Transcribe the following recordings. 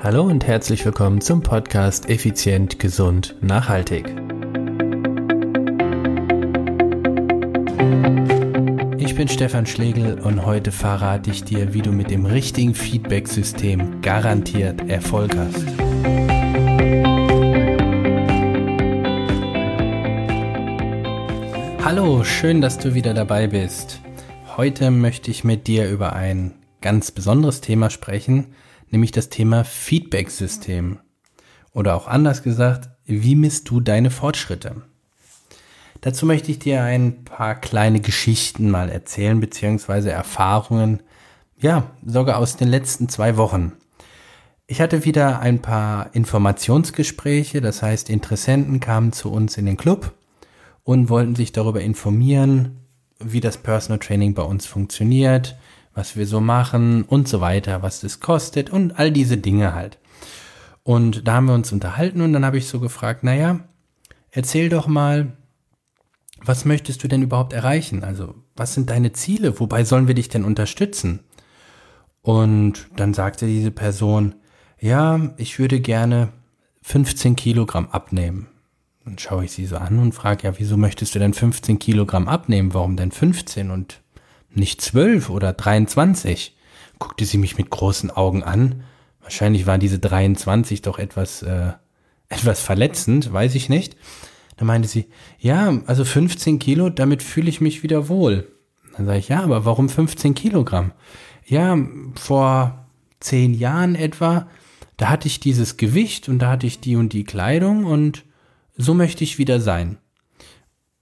Hallo und herzlich willkommen zum Podcast Effizient, Gesund, Nachhaltig. Ich bin Stefan Schlegel und heute verrate ich dir, wie du mit dem richtigen Feedback-System garantiert Erfolg hast. Hallo, schön, dass du wieder dabei bist. Heute möchte ich mit dir über ein ganz besonderes Thema sprechen, nämlich das Thema Feedback-System. Oder auch anders gesagt, wie misst du deine Fortschritte? Dazu möchte ich dir ein paar kleine Geschichten mal erzählen, beziehungsweise Erfahrungen, ja, sogar aus den letzten zwei Wochen. Ich hatte wieder ein paar Informationsgespräche, das heißt, Interessenten kamen zu uns in den Club und wollten sich darüber informieren, wie das Personal Training bei uns funktioniert, was wir so machen und so weiter, was das kostet und all diese Dinge halt. Und da haben wir uns unterhalten und dann habe ich so gefragt, naja, erzähl doch mal, was möchtest du denn überhaupt erreichen? Also, was sind deine Ziele? Wobei sollen wir dich denn unterstützen? Und dann sagte diese Person, ja, ich würde gerne 15 Kilogramm abnehmen. Dann schaue ich sie so an und frage, ja, wieso möchtest du denn 15 Kilogramm abnehmen? Warum denn 15? Und nicht zwölf oder 23, guckte sie mich mit großen Augen an. Wahrscheinlich waren diese 23 doch etwas, äh, etwas verletzend, weiß ich nicht. Da meinte sie, ja, also 15 Kilo, damit fühle ich mich wieder wohl. Dann sage ich, ja, aber warum 15 Kilogramm? Ja, vor zehn Jahren etwa, da hatte ich dieses Gewicht und da hatte ich die und die Kleidung und so möchte ich wieder sein.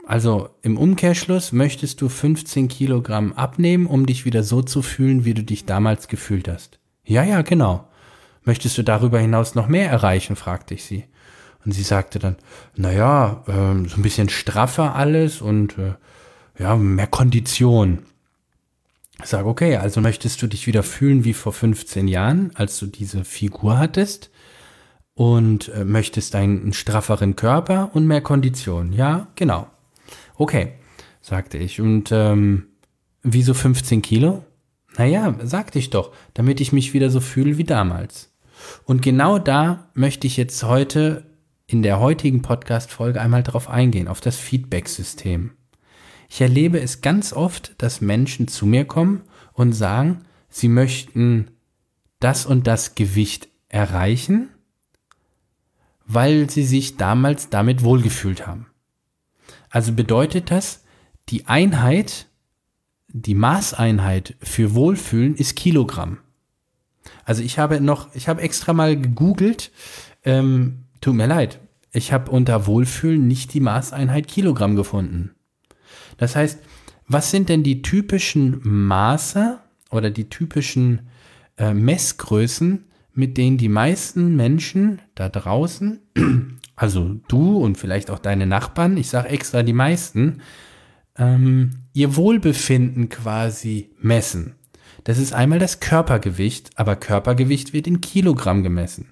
Also im Umkehrschluss möchtest du 15 Kilogramm abnehmen, um dich wieder so zu fühlen, wie du dich damals gefühlt hast. Ja, ja, genau. Möchtest du darüber hinaus noch mehr erreichen? fragte ich sie. Und sie sagte dann, naja, äh, so ein bisschen straffer alles und äh, ja, mehr Kondition. Ich sage, okay, also möchtest du dich wieder fühlen wie vor 15 Jahren, als du diese Figur hattest und äh, möchtest einen strafferen Körper und mehr Kondition. Ja, genau. Okay, sagte ich. Und ähm, wieso 15 Kilo? Naja, sagte ich doch, damit ich mich wieder so fühle wie damals. Und genau da möchte ich jetzt heute in der heutigen Podcast-Folge einmal drauf eingehen, auf das Feedback-System. Ich erlebe es ganz oft, dass Menschen zu mir kommen und sagen, sie möchten das und das Gewicht erreichen, weil sie sich damals damit wohlgefühlt haben. Also bedeutet das, die Einheit, die Maßeinheit für Wohlfühlen ist Kilogramm. Also ich habe noch, ich habe extra mal gegoogelt, ähm, tut mir leid, ich habe unter Wohlfühlen nicht die Maßeinheit Kilogramm gefunden. Das heißt, was sind denn die typischen Maße oder die typischen äh, Messgrößen, mit denen die meisten Menschen da draußen also du und vielleicht auch deine Nachbarn, ich sage extra die meisten, ähm, ihr Wohlbefinden quasi messen. Das ist einmal das Körpergewicht, aber Körpergewicht wird in Kilogramm gemessen.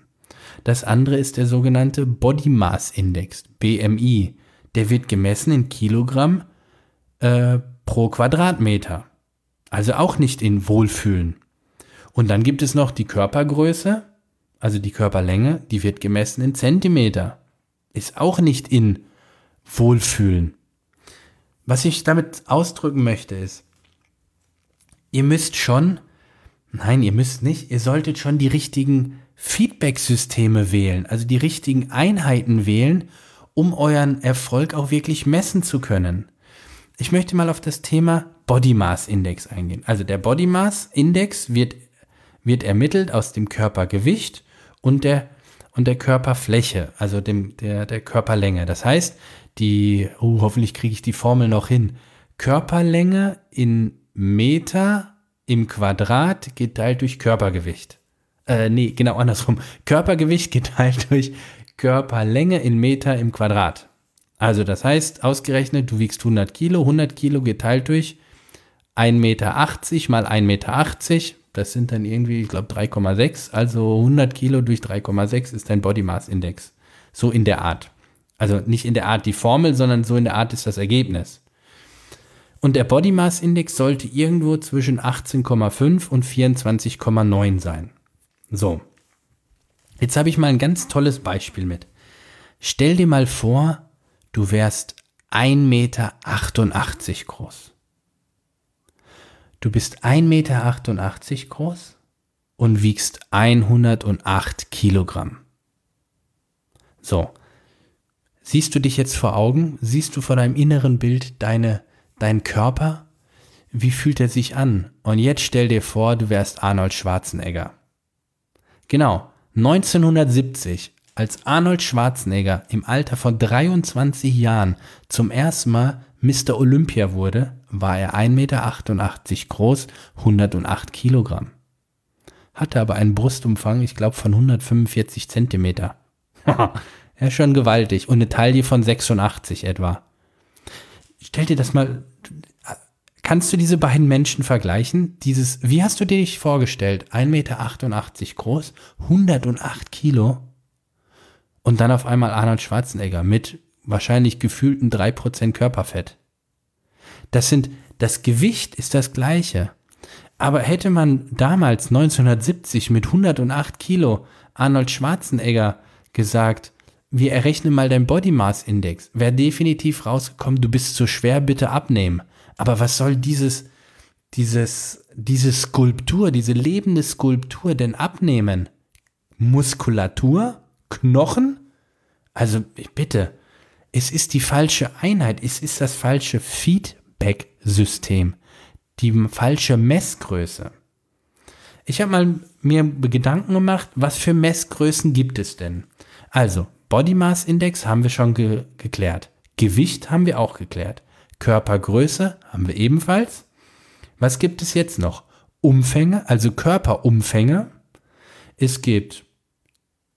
Das andere ist der sogenannte Body Mass Index, BMI. Der wird gemessen in Kilogramm äh, pro Quadratmeter. Also auch nicht in Wohlfühlen. Und dann gibt es noch die Körpergröße, also die Körperlänge, die wird gemessen in Zentimeter ist auch nicht in Wohlfühlen. Was ich damit ausdrücken möchte ist, ihr müsst schon, nein, ihr müsst nicht, ihr solltet schon die richtigen Feedback-Systeme wählen, also die richtigen Einheiten wählen, um euren Erfolg auch wirklich messen zu können. Ich möchte mal auf das Thema Body Mass Index eingehen. Also der Body Mass Index wird, wird ermittelt aus dem Körpergewicht und der und der Körperfläche, also dem, der, der Körperlänge. Das heißt, die, oh, hoffentlich kriege ich die Formel noch hin. Körperlänge in Meter im Quadrat geteilt durch Körpergewicht. Äh, nee, genau andersrum. Körpergewicht geteilt durch Körperlänge in Meter im Quadrat. Also das heißt, ausgerechnet, du wiegst 100 Kilo, 100 Kilo geteilt durch 1,80 Meter mal 1,80 Meter das sind dann irgendwie, ich glaube, 3,6. Also 100 Kilo durch 3,6 ist dein Body Mass Index. So in der Art. Also nicht in der Art die Formel, sondern so in der Art ist das Ergebnis. Und der Body Mass Index sollte irgendwo zwischen 18,5 und 24,9 sein. So. Jetzt habe ich mal ein ganz tolles Beispiel mit. Stell dir mal vor, du wärst 1,88 Meter groß. Du bist 1,88 Meter groß und wiegst 108 Kilogramm. So. Siehst du dich jetzt vor Augen? Siehst du vor deinem inneren Bild deine, deinen Körper? Wie fühlt er sich an? Und jetzt stell dir vor, du wärst Arnold Schwarzenegger. Genau. 1970, als Arnold Schwarzenegger im Alter von 23 Jahren zum ersten Mal Mr. Olympia wurde, war er 1,88 Meter groß, 108 Kilogramm. Hatte aber einen Brustumfang, ich glaube, von 145 Zentimeter. ja, schon gewaltig. Und eine Taille von 86 etwa. Stell dir das mal, kannst du diese beiden Menschen vergleichen? Dieses, wie hast du dich vorgestellt? 1,88 Meter groß, 108 Kilo und dann auf einmal Arnold Schwarzenegger mit wahrscheinlich gefühlten 3% Körperfett. Das sind, das Gewicht ist das gleiche. Aber hätte man damals 1970 mit 108 Kilo Arnold Schwarzenegger gesagt, wir errechnen mal dein Body Mass Index, wäre definitiv rausgekommen, du bist zu schwer, bitte abnehmen. Aber was soll dieses, dieses, diese Skulptur, diese lebende Skulptur denn abnehmen? Muskulatur? Knochen? Also bitte, es ist die falsche Einheit, es ist das falsche Feedback-System, die falsche Messgröße. Ich habe mal mir Gedanken gemacht, was für Messgrößen gibt es denn? Also, Body Mass Index haben wir schon ge geklärt. Gewicht haben wir auch geklärt. Körpergröße haben wir ebenfalls. Was gibt es jetzt noch? Umfänge, also Körperumfänge. Es gibt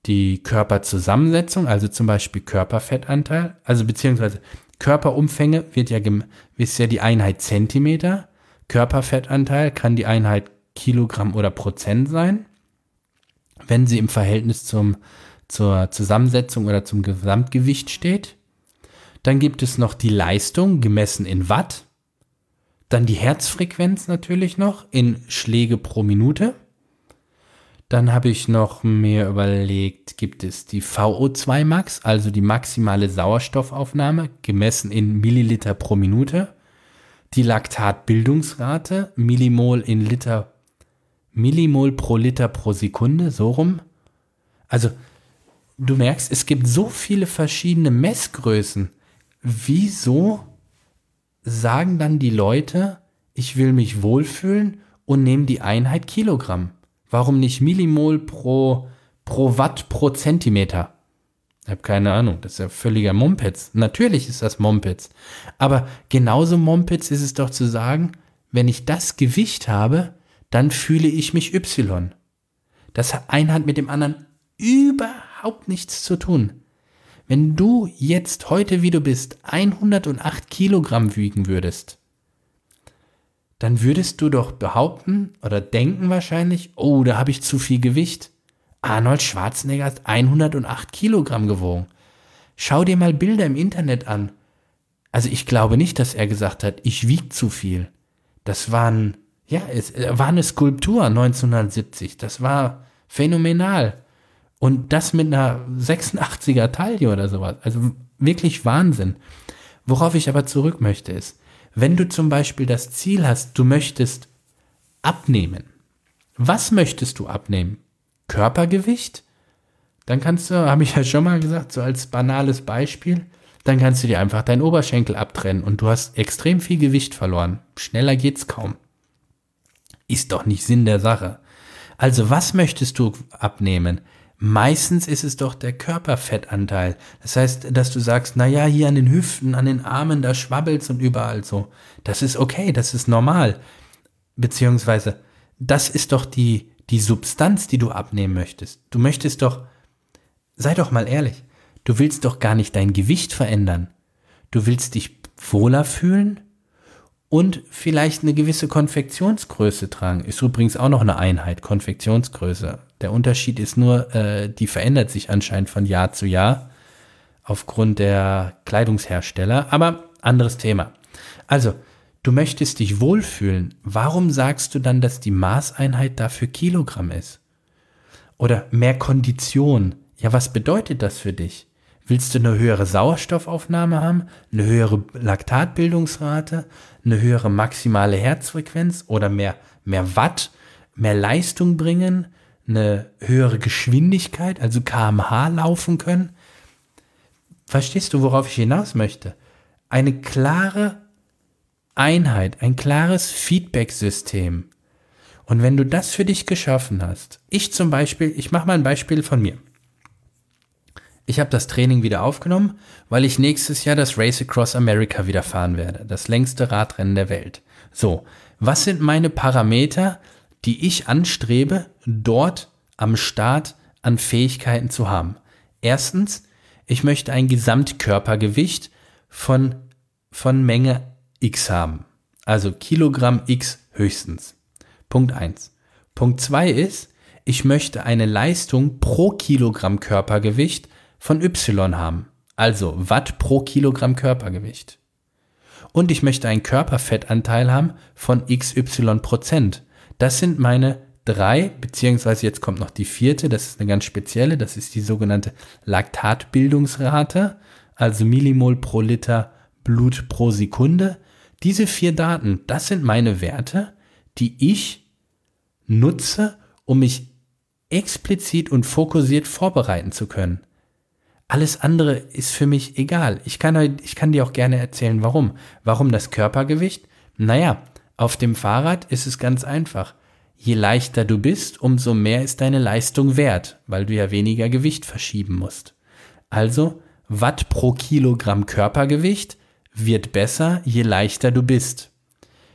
die Körperzusammensetzung, also zum Beispiel Körperfettanteil, also beziehungsweise Körperumfänge wird ja, ist ja die Einheit Zentimeter. Körperfettanteil kann die Einheit Kilogramm oder Prozent sein, wenn sie im Verhältnis zum, zur Zusammensetzung oder zum Gesamtgewicht steht. Dann gibt es noch die Leistung, gemessen in Watt. Dann die Herzfrequenz natürlich noch in Schläge pro Minute. Dann habe ich noch mir überlegt, gibt es die VO2 Max, also die maximale Sauerstoffaufnahme, gemessen in Milliliter pro Minute. Die Laktatbildungsrate, Millimol in Liter, Millimol pro Liter pro Sekunde, so rum. Also, du merkst, es gibt so viele verschiedene Messgrößen. Wieso sagen dann die Leute, ich will mich wohlfühlen und nehmen die Einheit Kilogramm? Warum nicht Millimol pro, pro Watt pro Zentimeter? Ich habe keine Ahnung, das ist ja völliger Mumpitz. Natürlich ist das Mumpitz. Aber genauso Mumpitz ist es doch zu sagen, wenn ich das Gewicht habe, dann fühle ich mich Y. Das eine hat mit dem anderen überhaupt nichts zu tun. Wenn du jetzt heute, wie du bist, 108 Kilogramm wiegen würdest, dann würdest du doch behaupten oder denken wahrscheinlich, oh, da habe ich zu viel Gewicht. Arnold Schwarzenegger hat 108 Kilogramm gewogen. Schau dir mal Bilder im Internet an. Also ich glaube nicht, dass er gesagt hat, ich wiege zu viel. Das waren, ja, es war eine Skulptur 1970. Das war phänomenal. Und das mit einer 86er Taille oder sowas. Also wirklich Wahnsinn. Worauf ich aber zurück möchte ist, wenn du zum Beispiel das Ziel hast, du möchtest abnehmen. Was möchtest du abnehmen? Körpergewicht? Dann kannst du, habe ich ja schon mal gesagt, so als banales Beispiel, dann kannst du dir einfach deinen Oberschenkel abtrennen und du hast extrem viel Gewicht verloren. Schneller geht's kaum. Ist doch nicht Sinn der Sache. Also was möchtest du abnehmen? Meistens ist es doch der Körperfettanteil. Das heißt, dass du sagst, na ja, hier an den Hüften, an den Armen, da schwabbelt's und überall so. Das ist okay, das ist normal. Beziehungsweise, das ist doch die, die Substanz, die du abnehmen möchtest. Du möchtest doch, sei doch mal ehrlich, du willst doch gar nicht dein Gewicht verändern. Du willst dich wohler fühlen und vielleicht eine gewisse Konfektionsgröße tragen. Ist übrigens auch noch eine Einheit, Konfektionsgröße. Der Unterschied ist nur, äh, die verändert sich anscheinend von Jahr zu Jahr aufgrund der Kleidungshersteller. Aber anderes Thema. Also, du möchtest dich wohlfühlen. Warum sagst du dann, dass die Maßeinheit dafür Kilogramm ist? Oder mehr Kondition. Ja, was bedeutet das für dich? Willst du eine höhere Sauerstoffaufnahme haben, eine höhere Laktatbildungsrate, eine höhere maximale Herzfrequenz oder mehr, mehr Watt, mehr Leistung bringen, eine höhere Geschwindigkeit, also kmh laufen können? Verstehst du, worauf ich hinaus möchte? Eine klare Einheit, ein klares Feedback-System. Und wenn du das für dich geschaffen hast, ich zum Beispiel, ich mache mal ein Beispiel von mir. Ich habe das Training wieder aufgenommen, weil ich nächstes Jahr das Race Across America wieder fahren werde, das längste Radrennen der Welt. So, was sind meine Parameter, die ich anstrebe, dort am Start an Fähigkeiten zu haben? Erstens, ich möchte ein Gesamtkörpergewicht von, von Menge X haben. Also Kilogramm X höchstens. Punkt eins. Punkt zwei ist, ich möchte eine Leistung pro Kilogramm Körpergewicht von Y haben. Also Watt pro Kilogramm Körpergewicht. Und ich möchte einen Körperfettanteil haben von XY Prozent. Das sind meine drei, beziehungsweise jetzt kommt noch die vierte, das ist eine ganz spezielle, das ist die sogenannte Laktatbildungsrate, also Millimol pro Liter Blut pro Sekunde. Diese vier Daten, das sind meine Werte, die ich nutze, um mich explizit und fokussiert vorbereiten zu können. Alles andere ist für mich egal. Ich kann, ich kann dir auch gerne erzählen, warum. Warum das Körpergewicht? Naja, auf dem Fahrrad ist es ganz einfach. Je leichter du bist, umso mehr ist deine Leistung wert, weil du ja weniger Gewicht verschieben musst. Also, Watt pro Kilogramm Körpergewicht wird besser, je leichter du bist.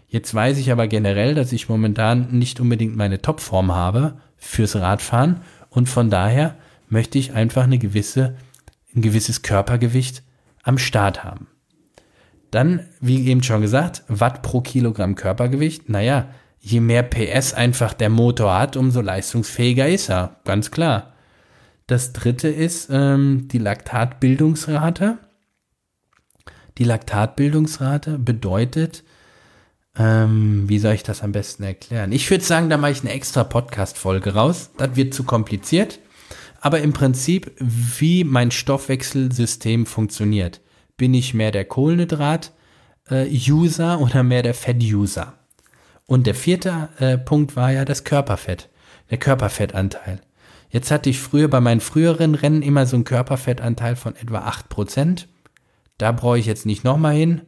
Jetzt weiß ich aber generell, dass ich momentan nicht unbedingt meine Topform habe fürs Radfahren und von daher möchte ich einfach eine gewisse ein gewisses Körpergewicht am Start haben. Dann, wie eben schon gesagt, Watt pro Kilogramm Körpergewicht. Naja, je mehr PS einfach der Motor hat, umso leistungsfähiger ist er. Ganz klar. Das dritte ist ähm, die Laktatbildungsrate. Die Laktatbildungsrate bedeutet, ähm, wie soll ich das am besten erklären? Ich würde sagen, da mache ich eine extra Podcast-Folge raus. Das wird zu kompliziert aber im Prinzip, wie mein Stoffwechselsystem funktioniert. Bin ich mehr der Kohlenhydrat-User äh, oder mehr der Fett-User? Und der vierte äh, Punkt war ja das Körperfett, der Körperfettanteil. Jetzt hatte ich früher bei meinen früheren Rennen immer so einen Körperfettanteil von etwa 8%. Da brauche ich jetzt nicht nochmal hin.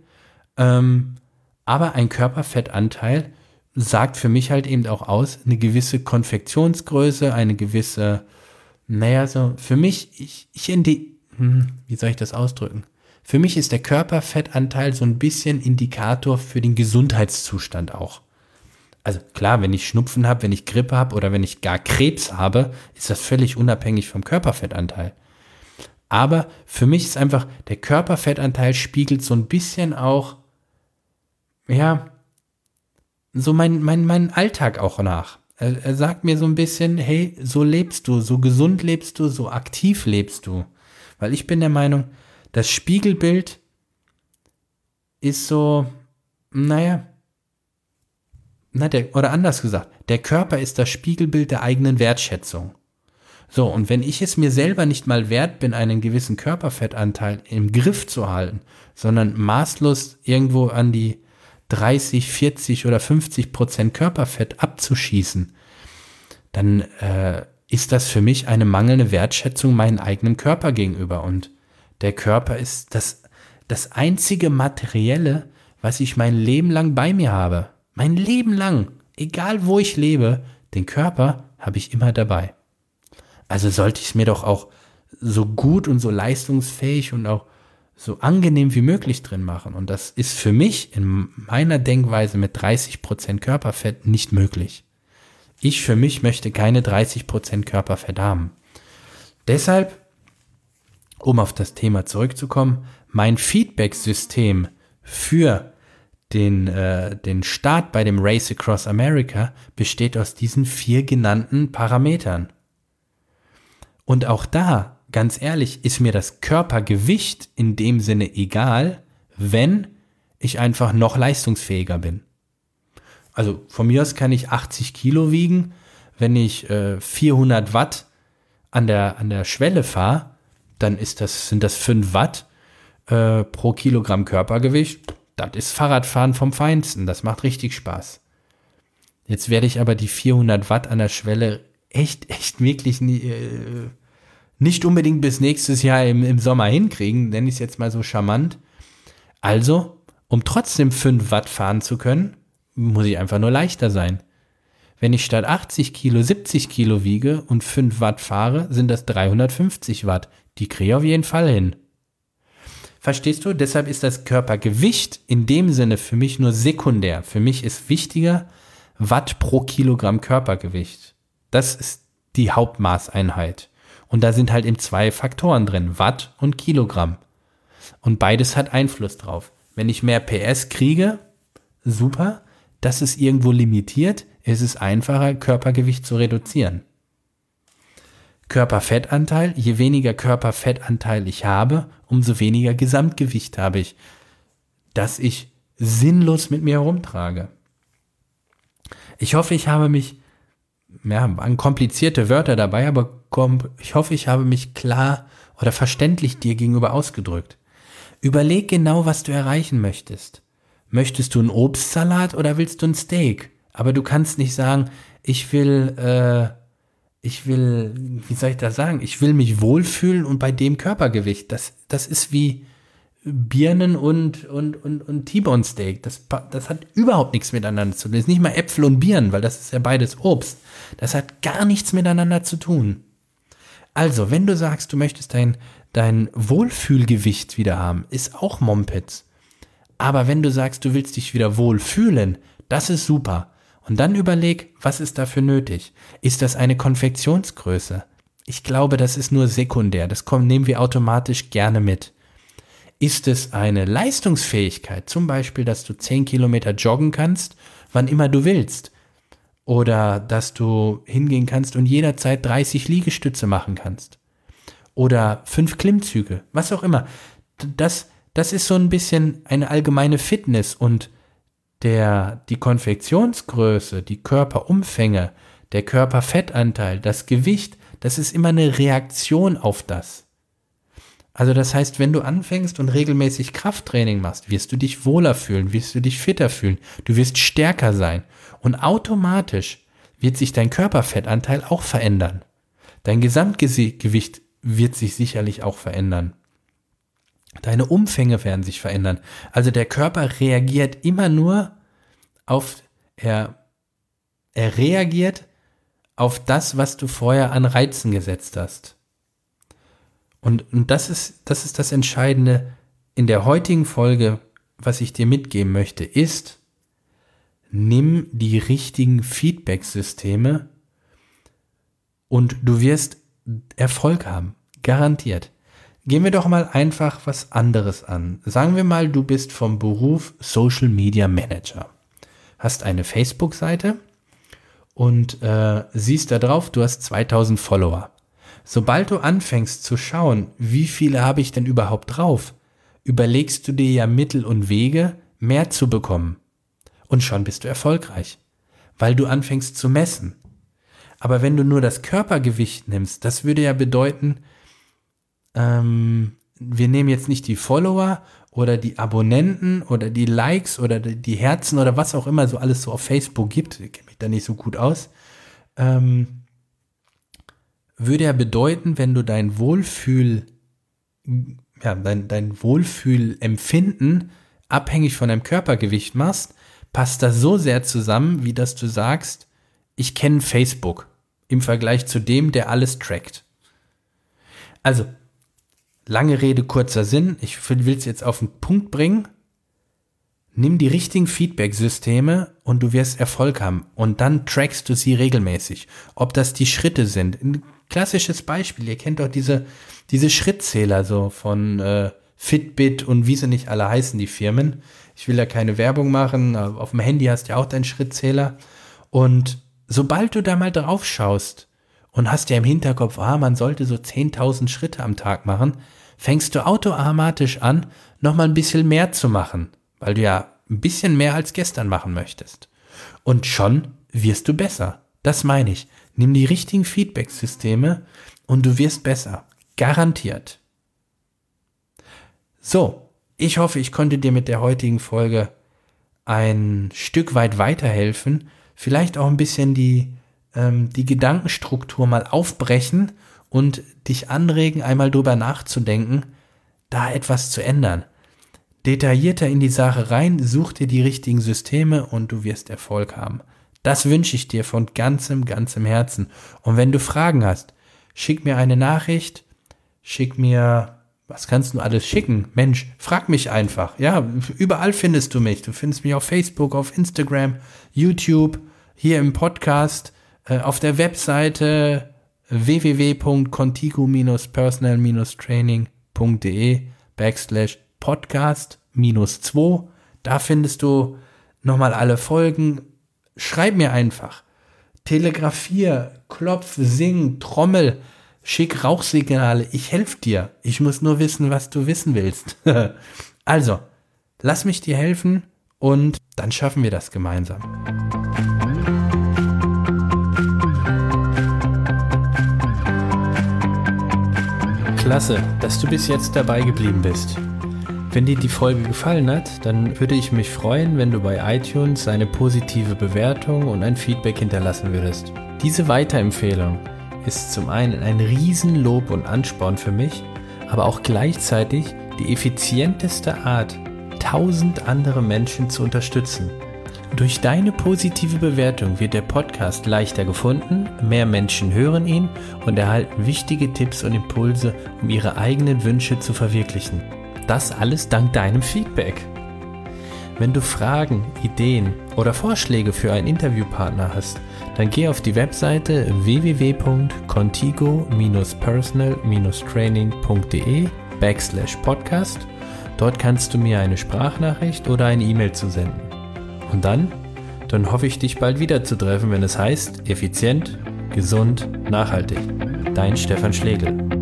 Ähm, aber ein Körperfettanteil sagt für mich halt eben auch aus, eine gewisse Konfektionsgröße, eine gewisse naja, so für mich, ich, ich in die, hm, wie soll ich das ausdrücken? Für mich ist der Körperfettanteil so ein bisschen Indikator für den Gesundheitszustand auch. Also klar, wenn ich Schnupfen habe, wenn ich Grippe habe oder wenn ich gar Krebs habe, ist das völlig unabhängig vom Körperfettanteil. Aber für mich ist einfach, der Körperfettanteil spiegelt so ein bisschen auch, ja, so mein, mein, mein Alltag auch nach. Er, er sagt mir so ein bisschen, hey, so lebst du, so gesund lebst du, so aktiv lebst du. Weil ich bin der Meinung, das Spiegelbild ist so, naja, na, der, oder anders gesagt, der Körper ist das Spiegelbild der eigenen Wertschätzung. So, und wenn ich es mir selber nicht mal wert bin, einen gewissen Körperfettanteil im Griff zu halten, sondern maßlos irgendwo an die 30, 40 oder 50 Prozent Körperfett abzuschießen, dann äh, ist das für mich eine mangelnde Wertschätzung meinem eigenen Körper gegenüber. Und der Körper ist das, das einzige Materielle, was ich mein Leben lang bei mir habe. Mein Leben lang, egal wo ich lebe, den Körper habe ich immer dabei. Also sollte ich es mir doch auch so gut und so leistungsfähig und auch so angenehm wie möglich drin machen. Und das ist für mich in meiner Denkweise mit 30% Körperfett nicht möglich. Ich für mich möchte keine 30% Körperfett haben. Deshalb, um auf das Thema zurückzukommen, mein Feedback-System für den, äh, den Start bei dem Race Across America besteht aus diesen vier genannten Parametern. Und auch da ganz ehrlich, ist mir das Körpergewicht in dem Sinne egal, wenn ich einfach noch leistungsfähiger bin. Also von mir aus kann ich 80 Kilo wiegen. wenn ich äh, 400 Watt an der, an der Schwelle fahre, dann ist das, sind das 5 Watt äh, pro Kilogramm Körpergewicht. Das ist Fahrradfahren vom Feinsten. Das macht richtig Spaß. Jetzt werde ich aber die 400 Watt an der Schwelle echt, echt wirklich nie, äh, nicht unbedingt bis nächstes Jahr im, im Sommer hinkriegen, nenne ich es jetzt mal so charmant. Also, um trotzdem 5 Watt fahren zu können, muss ich einfach nur leichter sein. Wenn ich statt 80 Kilo 70 Kilo wiege und 5 Watt fahre, sind das 350 Watt. Die kriege ich auf jeden Fall hin. Verstehst du? Deshalb ist das Körpergewicht in dem Sinne für mich nur sekundär. Für mich ist wichtiger Watt pro Kilogramm Körpergewicht. Das ist die Hauptmaßeinheit. Und da sind halt eben zwei Faktoren drin, Watt und Kilogramm. Und beides hat Einfluss drauf. Wenn ich mehr PS kriege, super. Das ist irgendwo limitiert. Es ist einfacher, Körpergewicht zu reduzieren. Körperfettanteil, je weniger Körperfettanteil ich habe, umso weniger Gesamtgewicht habe ich, das ich sinnlos mit mir herumtrage. Ich hoffe, ich habe mich, ja, waren komplizierte Wörter dabei, aber ich hoffe, ich habe mich klar oder verständlich dir gegenüber ausgedrückt. Überleg genau, was du erreichen möchtest. Möchtest du einen Obstsalat oder willst du ein Steak? Aber du kannst nicht sagen, ich will, äh, ich will, wie soll ich das sagen? Ich will mich wohlfühlen und bei dem Körpergewicht. Das, das ist wie Birnen und, und, und, und T-Bone Steak. Das, das hat überhaupt nichts miteinander zu tun. Das ist nicht mal Äpfel und Birnen, weil das ist ja beides Obst. Das hat gar nichts miteinander zu tun. Also, wenn du sagst, du möchtest dein, dein Wohlfühlgewicht wieder haben, ist auch Mompets. Aber wenn du sagst, du willst dich wieder wohlfühlen, das ist super. Und dann überleg, was ist dafür nötig? Ist das eine Konfektionsgröße? Ich glaube, das ist nur sekundär. Das nehmen wir automatisch gerne mit. Ist es eine Leistungsfähigkeit? Zum Beispiel, dass du 10 Kilometer joggen kannst, wann immer du willst. Oder dass du hingehen kannst und jederzeit 30 Liegestütze machen kannst. Oder fünf Klimmzüge, was auch immer. Das, das ist so ein bisschen eine allgemeine Fitness und der, die Konfektionsgröße, die Körperumfänge, der Körperfettanteil, das Gewicht, das ist immer eine Reaktion auf das. Also das heißt, wenn du anfängst und regelmäßig Krafttraining machst, wirst du dich wohler fühlen, wirst du dich fitter fühlen, du wirst stärker sein und automatisch wird sich dein Körperfettanteil auch verändern. Dein Gesamtgewicht wird sich sicherlich auch verändern. Deine Umfänge werden sich verändern. Also der Körper reagiert immer nur auf, er, er reagiert auf das, was du vorher an Reizen gesetzt hast. Und, und das ist, das ist das Entscheidende in der heutigen Folge, was ich dir mitgeben möchte, ist, nimm die richtigen Feedback-Systeme und du wirst Erfolg haben. Garantiert. Gehen wir doch mal einfach was anderes an. Sagen wir mal, du bist vom Beruf Social Media Manager. Hast eine Facebook-Seite und äh, siehst da drauf, du hast 2000 Follower. Sobald du anfängst zu schauen, wie viele habe ich denn überhaupt drauf, überlegst du dir ja Mittel und Wege, mehr zu bekommen. Und schon bist du erfolgreich, weil du anfängst zu messen. Aber wenn du nur das Körpergewicht nimmst, das würde ja bedeuten, ähm, wir nehmen jetzt nicht die Follower oder die Abonnenten oder die Likes oder die Herzen oder was auch immer so alles so auf Facebook gibt, ich kenne mich da nicht so gut aus, ähm, würde ja bedeuten, wenn du dein Wohlfühl, ja, dein, dein Wohlfühlempfinden abhängig von deinem Körpergewicht machst, passt das so sehr zusammen, wie dass du sagst, ich kenne Facebook im Vergleich zu dem, der alles trackt. Also, Lange Rede, kurzer Sinn. Ich will es jetzt auf den Punkt bringen. Nimm die richtigen Feedback-Systeme und du wirst Erfolg haben. Und dann trackst du sie regelmäßig. Ob das die Schritte sind. Ein klassisches Beispiel. Ihr kennt doch diese, diese Schrittzähler so von äh, Fitbit und wie sie nicht alle heißen, die Firmen. Ich will da keine Werbung machen. Auf dem Handy hast du ja auch deinen Schrittzähler. Und sobald du da mal drauf schaust, und hast ja im Hinterkopf, ah, man sollte so 10.000 Schritte am Tag machen, fängst du automatisch an, nochmal ein bisschen mehr zu machen, weil du ja ein bisschen mehr als gestern machen möchtest. Und schon wirst du besser. Das meine ich. Nimm die richtigen Feedback-Systeme und du wirst besser. Garantiert. So, ich hoffe, ich konnte dir mit der heutigen Folge ein Stück weit weiterhelfen, vielleicht auch ein bisschen die, ähm, die Gedankenstruktur mal aufbrechen und dich anregen, einmal drüber nachzudenken, da etwas zu ändern. Detaillierter in die Sache rein, such dir die richtigen Systeme und du wirst Erfolg haben. Das wünsche ich dir von ganzem, ganzem Herzen. Und wenn du Fragen hast, schick mir eine Nachricht, schick mir was kannst du alles schicken? Mensch, frag mich einfach. Ja, überall findest du mich. Du findest mich auf Facebook, auf Instagram, YouTube, hier im Podcast, auf der Webseite www.contigo-personal-training.de backslash podcast minus 2. Da findest du nochmal alle Folgen. Schreib mir einfach. Telegrafier, klopf, sing, trommel, Schick Rauchsignale, ich helfe dir. Ich muss nur wissen, was du wissen willst. also, lass mich dir helfen und dann schaffen wir das gemeinsam. Klasse, dass du bis jetzt dabei geblieben bist. Wenn dir die Folge gefallen hat, dann würde ich mich freuen, wenn du bei iTunes eine positive Bewertung und ein Feedback hinterlassen würdest. Diese Weiterempfehlung ist zum einen ein Riesenlob und Ansporn für mich, aber auch gleichzeitig die effizienteste Art, tausend andere Menschen zu unterstützen. Durch deine positive Bewertung wird der Podcast leichter gefunden, mehr Menschen hören ihn und erhalten wichtige Tipps und Impulse, um ihre eigenen Wünsche zu verwirklichen. Das alles dank deinem Feedback. Wenn du Fragen, Ideen oder Vorschläge für einen Interviewpartner hast, dann geh auf die Webseite www.contigo-personal-training.de backslash podcast. Dort kannst du mir eine Sprachnachricht oder eine E-Mail zu senden. Und dann, dann hoffe ich dich bald wieder zu treffen, wenn es heißt, effizient, gesund, nachhaltig. Dein Stefan Schlegel.